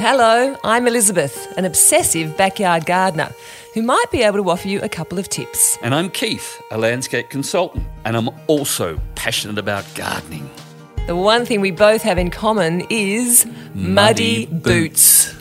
Hello, I'm Elizabeth, an obsessive backyard gardener who might be able to offer you a couple of tips. And I'm Keith, a landscape consultant, and I'm also passionate about gardening. The one thing we both have in common is muddy, Muddy boots.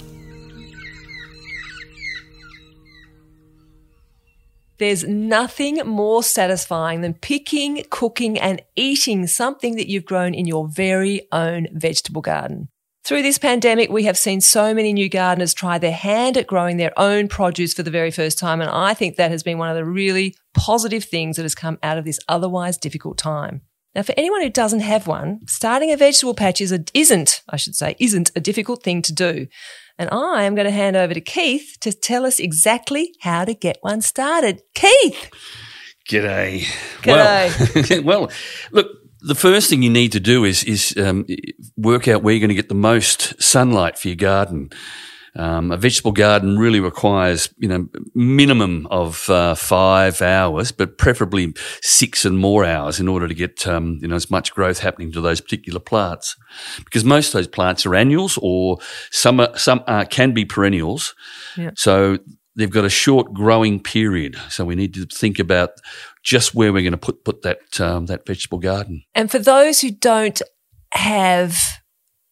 There's nothing more satisfying than picking, cooking, and eating something that you've grown in your very own vegetable garden. Through this pandemic, we have seen so many new gardeners try their hand at growing their own produce for the very first time. And I think that has been one of the really positive things that has come out of this otherwise difficult time. Now, for anyone who doesn't have one, starting a vegetable patch is a, isn't, I should say, isn't a difficult thing to do. And I am going to hand over to Keith to tell us exactly how to get one started. Keith! G'day. G'day. Well, well, look, the first thing you need to do is is um, work out where you're going to get the most sunlight for your garden. Um, a vegetable garden really requires, you know, minimum of uh, five hours, but preferably six and more hours in order to get, um, you know, as much growth happening to those particular plants. Because most of those plants are annuals, or some are, some are, can be perennials. Yeah. So they've got a short growing period. So we need to think about just where we're going to put put that um, that vegetable garden. And for those who don't have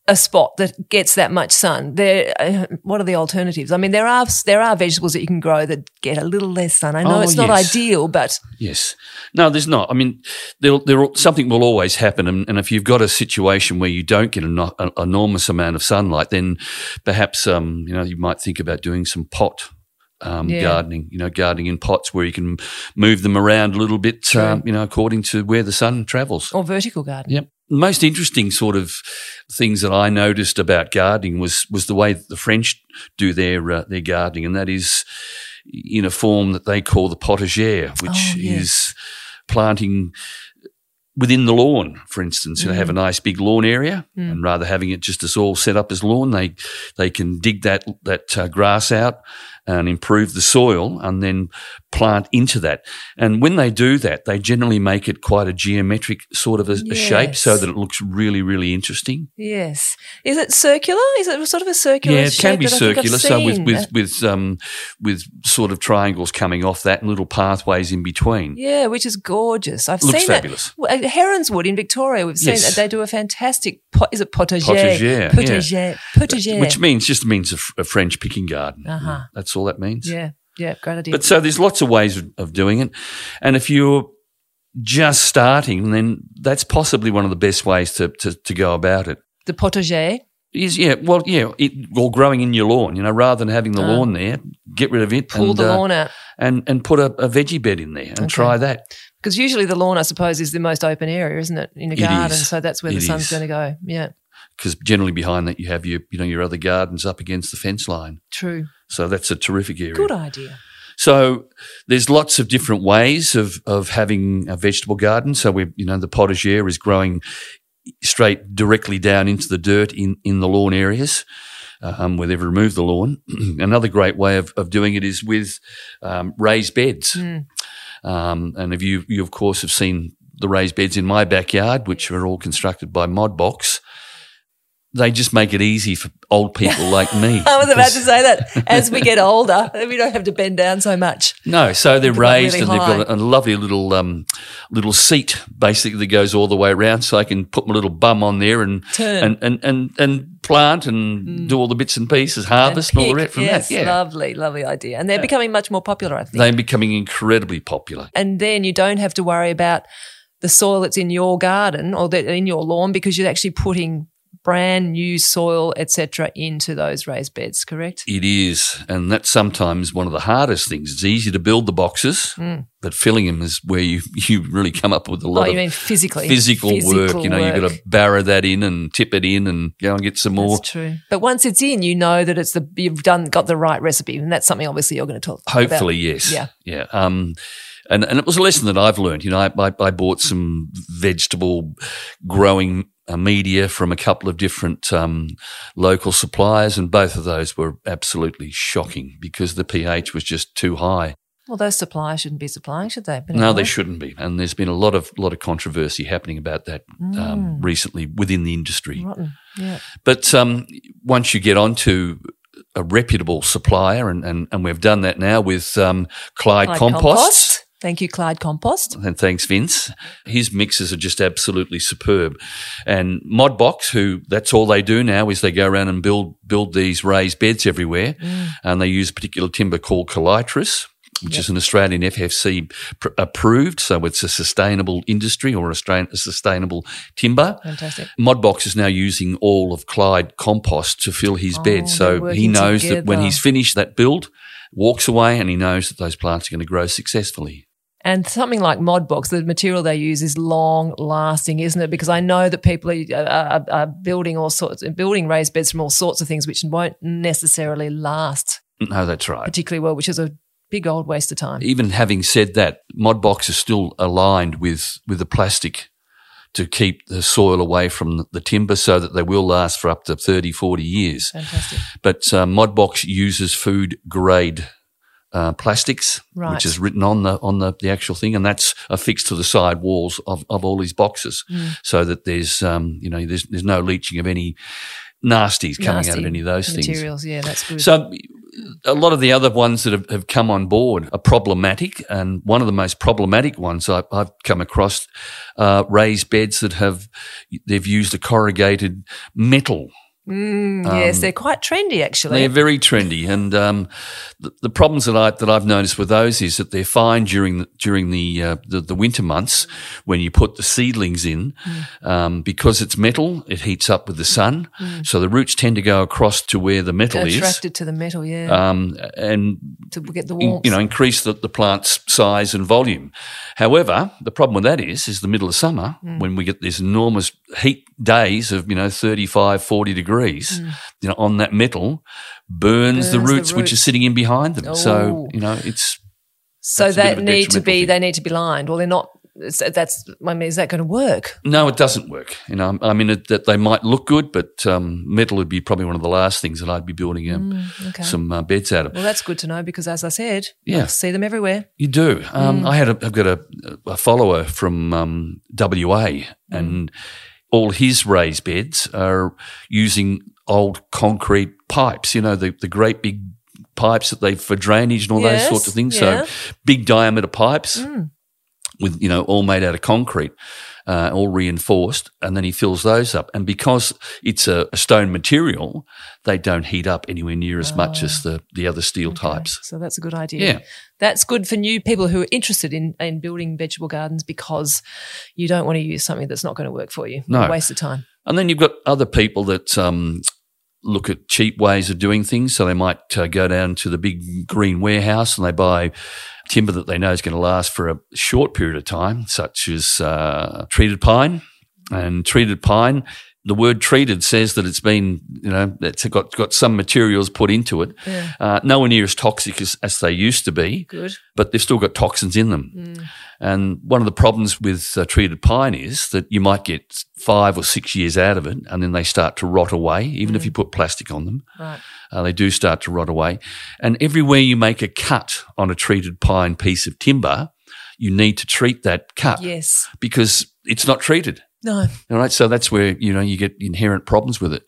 a spot that gets that much sun, there, uh, what are the alternatives? I mean, there are there are vegetables that you can grow that get a little less sun. I know Oh, it's not yes. ideal, but Yes. No, there's not. I mean, there, there, something will always happen. And, and if you've got a situation where you don't get an an enormous amount of sunlight, then perhaps, um, you know, you might think about doing some pot. Um, Yeah. gardening, you know, gardening in pots where you can move them around a little bit, um, you know, according to where the sun travels. or vertical garden. Yep. Most interesting sort of things that I noticed about gardening was was the way that the French do their uh, their gardening, and that is in a form that they call the potager, which Oh, is planting within the lawn, for instance. You know, have a nice big lawn area, and rather having it just as all set up as lawn, they they can dig that that uh, grass out and improve the soil, and then plant into that. And when they do that, they generally make it quite a geometric sort of a, a shape, so that it looks really, really interesting. Yes. Is it circular? Is it sort of a circular? Shape? Yeah, it can be that I think I've circular. So with with with um with sort of triangles coming off that and little pathways in between. Yeah, which is gorgeous. I've Looks seen fabulous. that. Heronswood in Victoria, we've seen Yes. that they do a fantastic. Pot, is it potager? Potager, yeah. potager, potager. Which means just means a, f- a French picking garden. Uh-huh. That's all that means. yeah, yeah, great idea. But so there's lots of ways of, of doing it. And if you're just starting, then that's possibly one of the best ways to, to, to go about it. the potager. Is yeah, well, yeah, it, or growing in your lawn, you know, rather than having the lawn there, get rid of it, Ah. Pull and, the uh, lawn out. and and put a, a veggie bed in there and Okay. try that. Because usually the lawn, I suppose, is the most open area, isn't it, in a garden? So that's where the sun's is. going to go. Yeah, Because generally behind that you have your you know your other gardens up against the fence line, true. so that's a terrific area. Good idea. So there's lots of different ways of of having a vegetable garden. So we, you know, the potager is growing straight directly down into the dirt in in the lawn areas. Um, where they've removed the lawn. Another great way of, of doing it is with um, raised beds. Mm. Um, and if you, you of course have seen the raised beds in my backyard, which are all constructed by Modbox, they just make it easy for old people like me. I was about to say that as we get older, we don't have to bend down so much. No, so they're They're raised really and they've got a, a lovely little um, little seat basically that goes all the way around, so I can put my little bum on there and Turn. and and and, and plant and do all the bits and pieces, harvest and, all the pick. rest from yes, that. Yeah, lovely, lovely idea. And they're becoming much more popular, I think. they're becoming incredibly popular. and then you don't have to worry about the soil that's in your garden or that in your lawn because you're actually putting brand new soil, etc., into those raised beds. Correct? It is, and that's sometimes one of the hardest things. It's easy to build the boxes, but filling them is where you you really come up with a Oh, lot you of mean physically? physical, work. You know, you've got to barrow that in and tip it in and go and get some more. That's true. But once it's in, you know that it's the you've done got the right recipe, and that's something obviously you're going to talk. Hopefully, about. yes. Yeah. Yeah. Um, and, and it was a lesson that I've learned. You know, I, I, I bought some vegetable growing media from a couple of different um, local suppliers, and both of those were absolutely shocking because the pH was just too high. Well, those suppliers shouldn't be supplying, should they? But No, anyway. they shouldn't be. And there's been a lot of lot of controversy happening about that um, recently within the industry. Rotten. Yeah. But um, once you get onto a reputable supplier, and, and, and we've done that now with um, Clyde, Clyde Compost. Thank you, Clyde Compost. And thanks, Vince. His mixes are just absolutely superb. And Modbox, who that's all they do now is they go around and build build these raised beds everywhere, mm. and they use a particular timber called Callitris. Which is an Australian FFC pr- approved, so it's a sustainable industry or a, stra- a sustainable timber. Fantastic. Modbox is now using all of Clyde compost to fill his Oh, bed. So he knows that when he's finished that build, walks away and he knows that those plants are going to grow successfully. And something like Modbox, the material they use is long lasting, isn't it? Because I know that people are, are, are building all sorts, building raised beds from all sorts of things, which won't necessarily last No, that's right. particularly well, which is a big old waste of time. Even having said that, Modbox is still aligned with, with the plastic to keep the soil away from the- timber so that they will last for up to 30, 40 years. Fantastic. But uh, Modbox uses food grade uh, plastics, Right. which is written on the on the, the actual thing, and that's affixed to the side walls of, of all these boxes, Mm. so that there's um, you know there's there's no leaching of any nasties coming out of any of those things. materials. Yeah, that's good. So a lot of the other ones that have, have come on board are problematic, and one of the most problematic ones I, I've come across uh, raised beds that have they've used a corrugated metal. Mm, yes, um, they're quite trendy, actually. They're very trendy, and um, the, the problems that I that I've noticed with those is that they're fine during the, during the, uh, the the winter months when you put the seedlings in, um, because it's metal. It heats up with the sun, so the roots tend to go across to where the metal is, Attracted to the metal, yeah, um, and to get the warmth. you know increase the, the plant's size and volume. However, the problem with that is is the middle of summer Hmm. when we get these enormous heat days of you know 35 40 degrees you know on that metal burns, the Hmm. Burns the roots which are sitting in behind them. So, Oh. you know, it's so that's a bit they need to be. thing. They need to be lined. Well, they're not. That's. I mean, is that going to work? no, it doesn't work. You know, I mean, it, that they might look good, but um, metal would be probably one of the last things that I'd be building um, Mm, okay. some uh, beds out of. Well, that's good to know because, as I said, Yeah. I see them everywhere. You do. Um, Mm. I had a, I've got a, a follower from um, WA, Mm. and all his raised beds are using old concrete pipes. You know, the the great big pipes that they for drainage and all Yes, those sorts of things. yeah. So big diameter pipes Mm. with you know all made out of concrete. Uh, all reinforced, and then he fills those up. And because it's a, a stone material, they don't heat up anywhere near as much as the, the other steel. Okay, types. So that's a good idea. Yeah. That's good for new people who are interested in, in building vegetable gardens because you don't want to use something that's not going to work for you. No. A waste of time. And then you've got other people that um, look at cheap ways of doing things. So they might uh, go down to the big green warehouse and they buy timber that they know is going to last for a short period of time, such as uh, treated pine. And treated pine, the word treated says that it's been, you know, it's got got some materials put into it. Yeah. Uh, nowhere near as toxic as, as they used to be Good. but they've still got toxins in them. Mm. And one of the problems with uh, treated pine is that you might get five or six years out of it, and then they start to rot away. Even if you put plastic on them, Right. uh, they do start to rot away. And everywhere you make a cut on a treated pine piece of timber, you need to treat that cut Yes. because it's not treated. No. All right, so that's where you know you get inherent problems with it,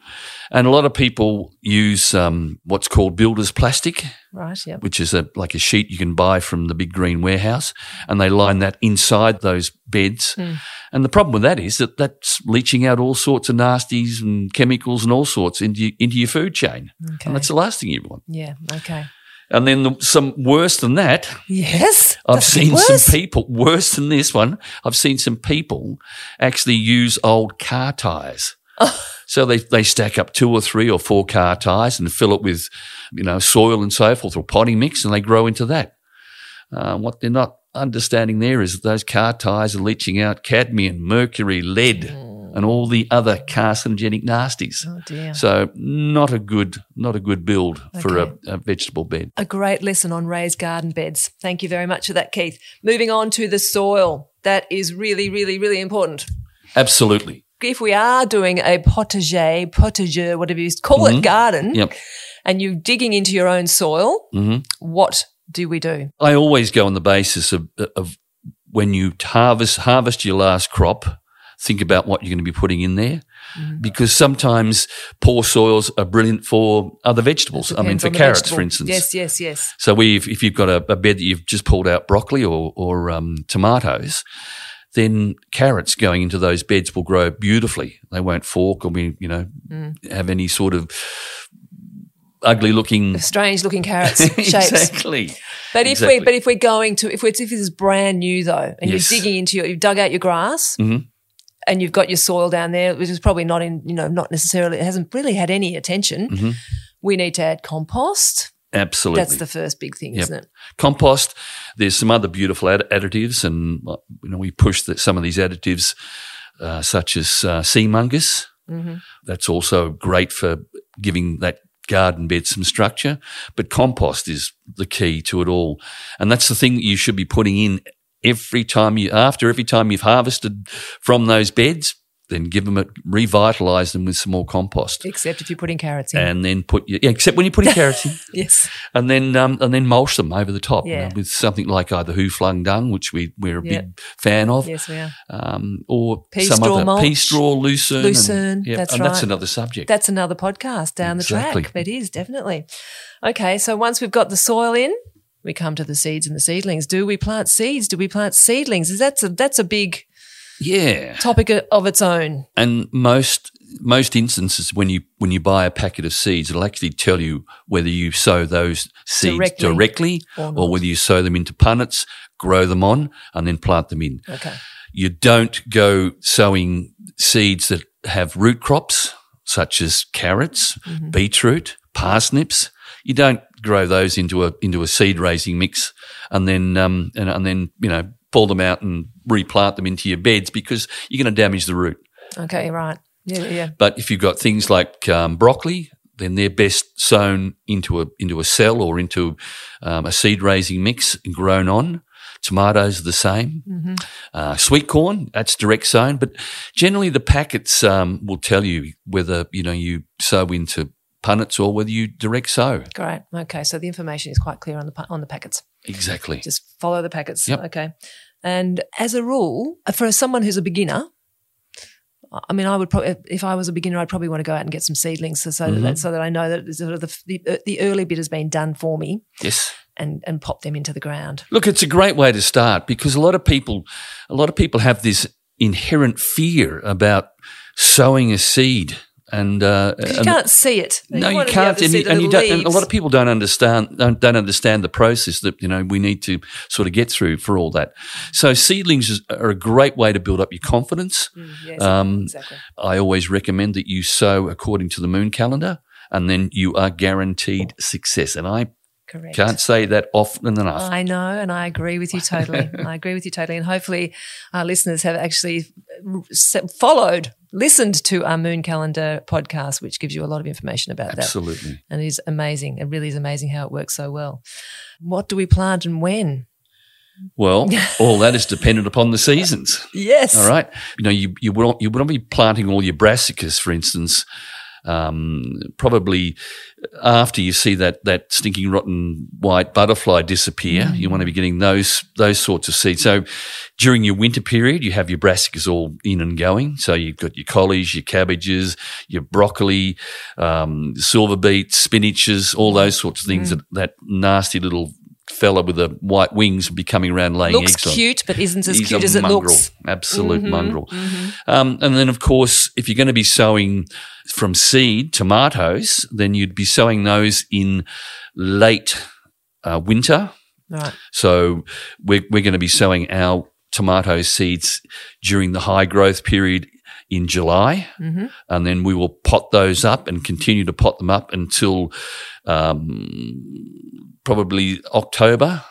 and a lot of people use um, what's called builder's plastic Right. Yep. which is a like a sheet you can buy from the big green warehouse, and they line that inside those beds. Mm. And the problem with that is that that's leaching out all sorts of nasties and chemicals and all sorts into your, into your food chain, Okay. and that's the last thing you want. yeah. Okay. And then the, some worse than that, Yes. I've seen worse. some people worse than this one. I've seen some people actually use old car tires. So they, they stack up two or three or four car tires and fill it with, you know, soil and so forth or potting mix and they grow into that. Uh, what they're not understanding there is that those car tires are leaching out cadmium, mercury, lead, and all the other carcinogenic nasties. Oh dear. So not a good, not a good build for a, a vegetable bed. a great lesson on raised garden beds. Thank you very much for that, Keith. Moving on to the soil. That is really, really, really important. Absolutely. If we are doing a potager, potager, whatever you call it, garden, Yep. and you're digging into your own soil, hmm what do we do? I always go on the basis of, of when you harvest harvest your last crop, think about what you're going to be putting in there. Mm-hmm. Because sometimes poor soils are brilliant for other vegetables. I mean, for carrots, vegetable. for instance. Yes, yes, yes. So we, if you've got a, a bed that you've just pulled out broccoli or, or um, tomatoes, then carrots going into those beds will grow beautifully. They won't fork or be, you know, Mm. have any sort of ugly looking Strange looking carrots shapes. exactly. But if Exactly. we but if we're going to if we're if this is brand new though, and Yes. you're digging into your you've dug out your grass Mhm. And you've got your soil down there, which is probably not in you know not necessarily it hasn't really had any attention. Mm-hmm. We need to add compost. Absolutely. That's the first big thing, Yep. isn't it? compost. There's some other beautiful add- additives, and you know we push that some of these additives, uh, such as uh, Seamungus. That's also great for giving that garden bed some structure. But compost is the key to it all, and that's the thing that you should be putting in every time you after every time you've harvested from those beds. Then give them a revitalize them with some more compost, Except if you're putting carrots in. and then put your, yeah, except when you're putting carrots in yes. and then um, and then mulch them over the top you know, with something like either who flung dung, which we we're a Yeah. big fan of, Yes, we are. um, or Pea some straw other mulch. pea straw, lucerne, Lucerne, and, yeah, that's and that's another subject. That's another podcast down Exactly. the track. It is definitely. Okay, so once we've got the soil in, we come to the seeds and the seedlings. Do we plant seeds? Do we plant seedlings? Is that's a that's a big yeah, topic of its own. and most most instances when you when you buy a packet of seeds, it'll actually tell you whether you sow those seeds Directly directly, or or, whether you sow them into punnets, grow them on, and then plant them in. Okay. You don't go sowing seeds that have root crops, such as carrots, Mm-hmm. beetroot, parsnips. You don't grow those into a into a seed raising mix, and then um and, and then you know pull them out and replant them into your beds because you're going to damage the root. Okay, right. Yeah, yeah. But if you've got things like um, broccoli, then they're best sown into a into a cell or into um, a seed raising mix and grown on. Tomatoes are the same. Mm-hmm. Uh, sweet corn, that's direct sown. But generally, the packets um, will tell you whether you know you sow into punnets or whether you direct sow. Great. Okay, so the information is quite clear on the on the packets. Exactly. Just follow the packets. Yep. Okay. And as a rule, for someone who's a beginner, I mean, I would probably, if I was a beginner, I'd probably want to go out and get some seedlings so, so, Mm-hmm. that, so that I know that sort of the, the, the early bit has been done for me Yes. and, and pop them into the ground. Look, it's a great way to start because a lot of people, a lot of people have this inherent fear about sowing a seed, and uh, You and- can't see it. no, you want to be able can't, and, you, and you don't. And a lot of people don't understand don't, don't understand the process that you know we need to sort of get through for all that. So seedlings are a great way to build up your confidence. Mm, yes, Um, exactly. I always recommend that you sow according to the moon calendar, and then you are guaranteed success. And I Correct. can't say that often enough. I know, and I agree with you totally. I agree with you totally. And hopefully, our listeners have actually followed, listened to our Moon Calendar podcast, which gives you a lot of information about that. Absolutely. And it is amazing. It really is amazing how it works so well. What do we plant and when? Well, all that is dependent upon the seasons. Yes. All right. You know, you you won't you won't be planting all your brassicas, for instance. Um, probably after you see that that stinking rotten white butterfly disappear, you want to be getting those those sorts of seeds. So during your winter period, you have your brassicas all in and going. So you've got your collies, your cabbages, your broccoli, um, silver beets, spinaches, all those sorts of things. That that nasty little fella with the white wings be coming around laying Looks eggs on. cute, but isn't as He's cute as it mongrel, looks. Absolute mongrel. Um, and then, of course, if you're going to be sowing from seed tomatoes, then you'd be sowing those in late uh, winter. Right. So we're, we're going to be sowing our tomato seeds during the high growth period in July. Mm-hmm. And then we will pot those up and continue to pot them up until um, probably October.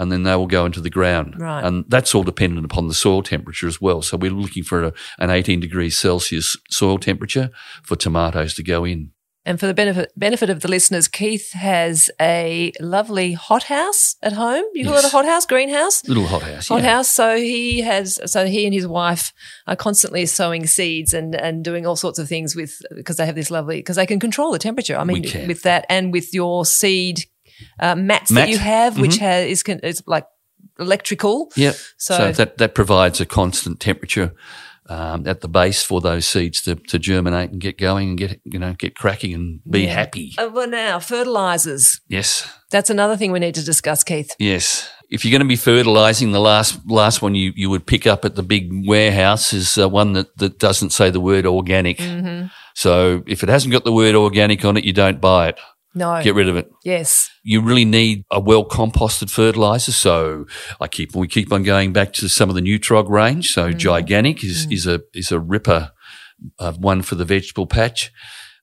And then they will go into the ground. Right. And that's all dependent upon the soil temperature as well. So we're looking for a, an 18 degrees Celsius soil temperature for tomatoes to go in. And for the benefit benefit of the listeners, Keith has a lovely hothouse at home. You call it a Yes. hothouse, greenhouse? Little hothouse. hot yeah. house. So he has, so he and his wife are constantly sowing seeds and, and doing all sorts of things with, because they have this lovely, because they can control the temperature. I mean, with that and with your seed uh, mats that you have, which has is, is like electrical. Yep. So- So, that, that provides a constant temperature um, at the base for those seeds to, to germinate and get going and get you know get cracking and be Yeah. happy. Uh, well, now fertilizers. Yes. That's another thing we need to discuss, Keith. Yes. If you're going to be fertilizing, the last last one you, you would pick up at the big warehouse is uh, one that, that doesn't say the word organic. Mm-hmm. So if it hasn't got the word organic on it, you don't buy it. No. Get rid of it. yes. You really need a well composted fertilizer. So I keep we keep on going back to some of the Neutrog range. So Gyganic is is a is a ripper uh, one for the vegetable patch.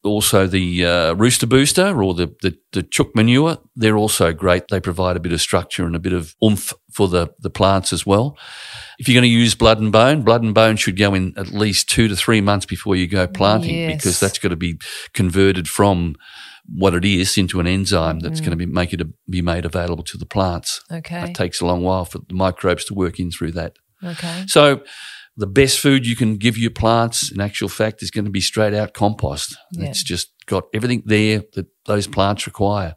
Also, the uh, rooster booster or the, the the chook manure, they're also great. They provide a bit of structure and a bit of oomph for the the plants as well. If you're going to use blood and bone, blood and bone should go in at least two to three months before you go planting Yes. because that's got to be converted from what it is into an enzyme that's Mm. going to be make it a, be made available to the plants. Okay. It takes a long while for the microbes to work in through that. Okay. So the best food you can give your plants, in actual fact, is going to be straight out compost. Yeah. It's just got everything there that those plants require.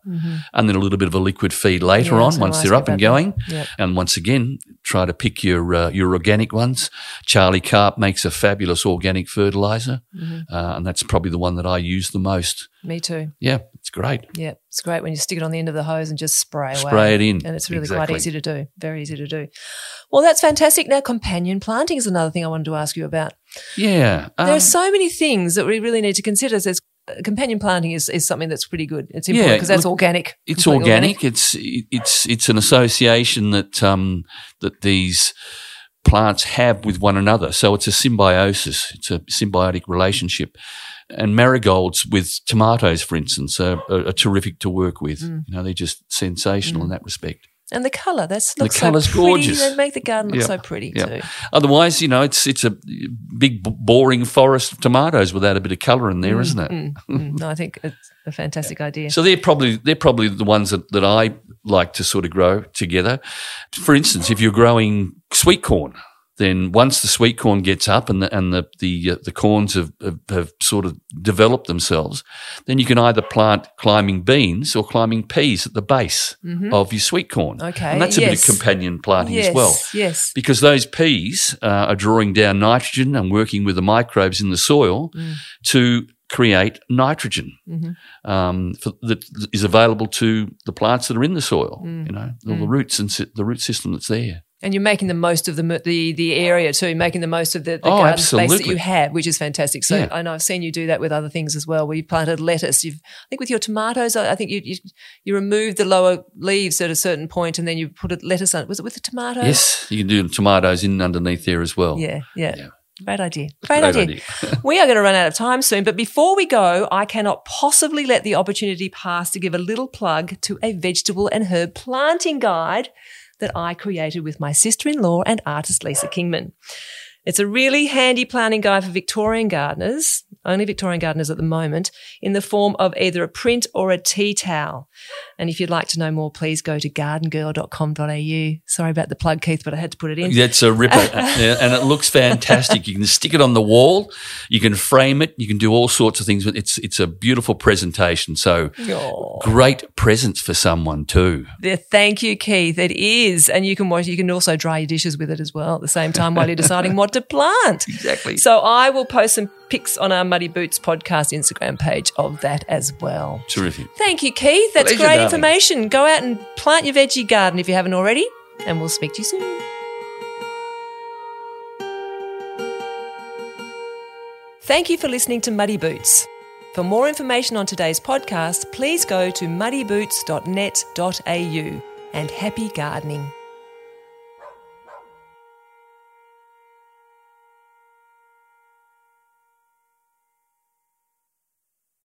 And then a little bit of a liquid feed later Mm-hmm. Yeah, on once they're up and going. Yep. And once again, try to pick your uh, your organic ones. Charlie Carp makes a fabulous organic fertilizer, Mm-hmm. uh, and that's probably the one that I use the most. Me too. Yeah, great. Yeah, it's great when you stick it on the end of the hose and just spray away. Spray it in. And it's really quite easy to do. Very easy to do. Well, that's fantastic. Now, companion planting is another thing I wanted to ask you about. Yeah, there are um, so many things that we really need to consider. There's uh, companion planting is, is something that's pretty good. It's important Yeah, because that's look, organic. It's completely organic. It's it's it's an association that um, that these plants have with one another. So it's a symbiosis. It's a symbiotic relationship. And marigolds with tomatoes, for instance, are, are, are terrific to work with. Mm. You know, they're just sensational in that respect. And the colour, that's The colour's so gorgeous. They make the garden look Yeah. so pretty Yeah. too. Otherwise, you know, it's it's a big boring forest of tomatoes without a bit of colour in there, not it? Mm, mm. No, I think it's a fantastic idea. So they're probably they're probably the ones that, that I like to sort of grow together. For instance, if you're growing sweet corn, then once the sweet corn gets up and the and the the, uh, the corns have, have have sort of developed themselves, then you can either plant climbing beans or climbing peas at the base of your sweet corn. Mm-hmm. Okay, and that's a yes. bit of companion planting yes, as well yes. because those peas uh, are drawing down nitrogen and working with the microbes in the soil Mm. to create nitrogen Mm-hmm. um, for, that is available to the plants that are in the soil. Mm. You know, all the roots and si- the root system that's there. And you're making the most of the the the area too, making the most of the, the Oh, garden space that you have, which is fantastic. So Yeah. I know I've seen you do that with other things as well. Where you planted lettuce. You've, I think with your tomatoes, I I think you you, you removed the lower leaves at a certain point, and then you put a lettuce on. Was it with the tomatoes? Yes, you can do tomatoes in underneath there as well. Yeah, yeah. Yeah. Great idea. Great, Great idea. we are going to run out of time soon, but before we go, I cannot possibly let the opportunity pass to give a little plug to a vegetable and herb planting guide that I created with my sister in law and artist Lisa Kingman. It's a really handy planning guide for Victorian gardeners, only Victorian gardeners at the moment, in the form of either a print or a tea towel. And if you'd like to know more, please go to gardengirl.com.au. Sorry about the plug, Keith, but I had to put it in. That's a ripper, Yeah, and it looks fantastic. You can stick it on the wall, you can frame it, you can do all sorts of things. It's it's a beautiful presentation. So Aw. great presents for someone too. Yeah, thank you, Keith. It is, and you can. You can also dry your dishes with it as well at the same time while you're deciding what to plant. Exactly. So I will post some pics on our Muddy Boots podcast Instagram page of that as well. Terrific. Thank you, Keith. That's Pleasure, great darling. information. Go out and plant your veggie garden if you haven't already, and we'll speak to you soon. Thank you for listening to Muddy Boots. For more information on today's podcast, please go to muddyboots.net.au and happy gardening.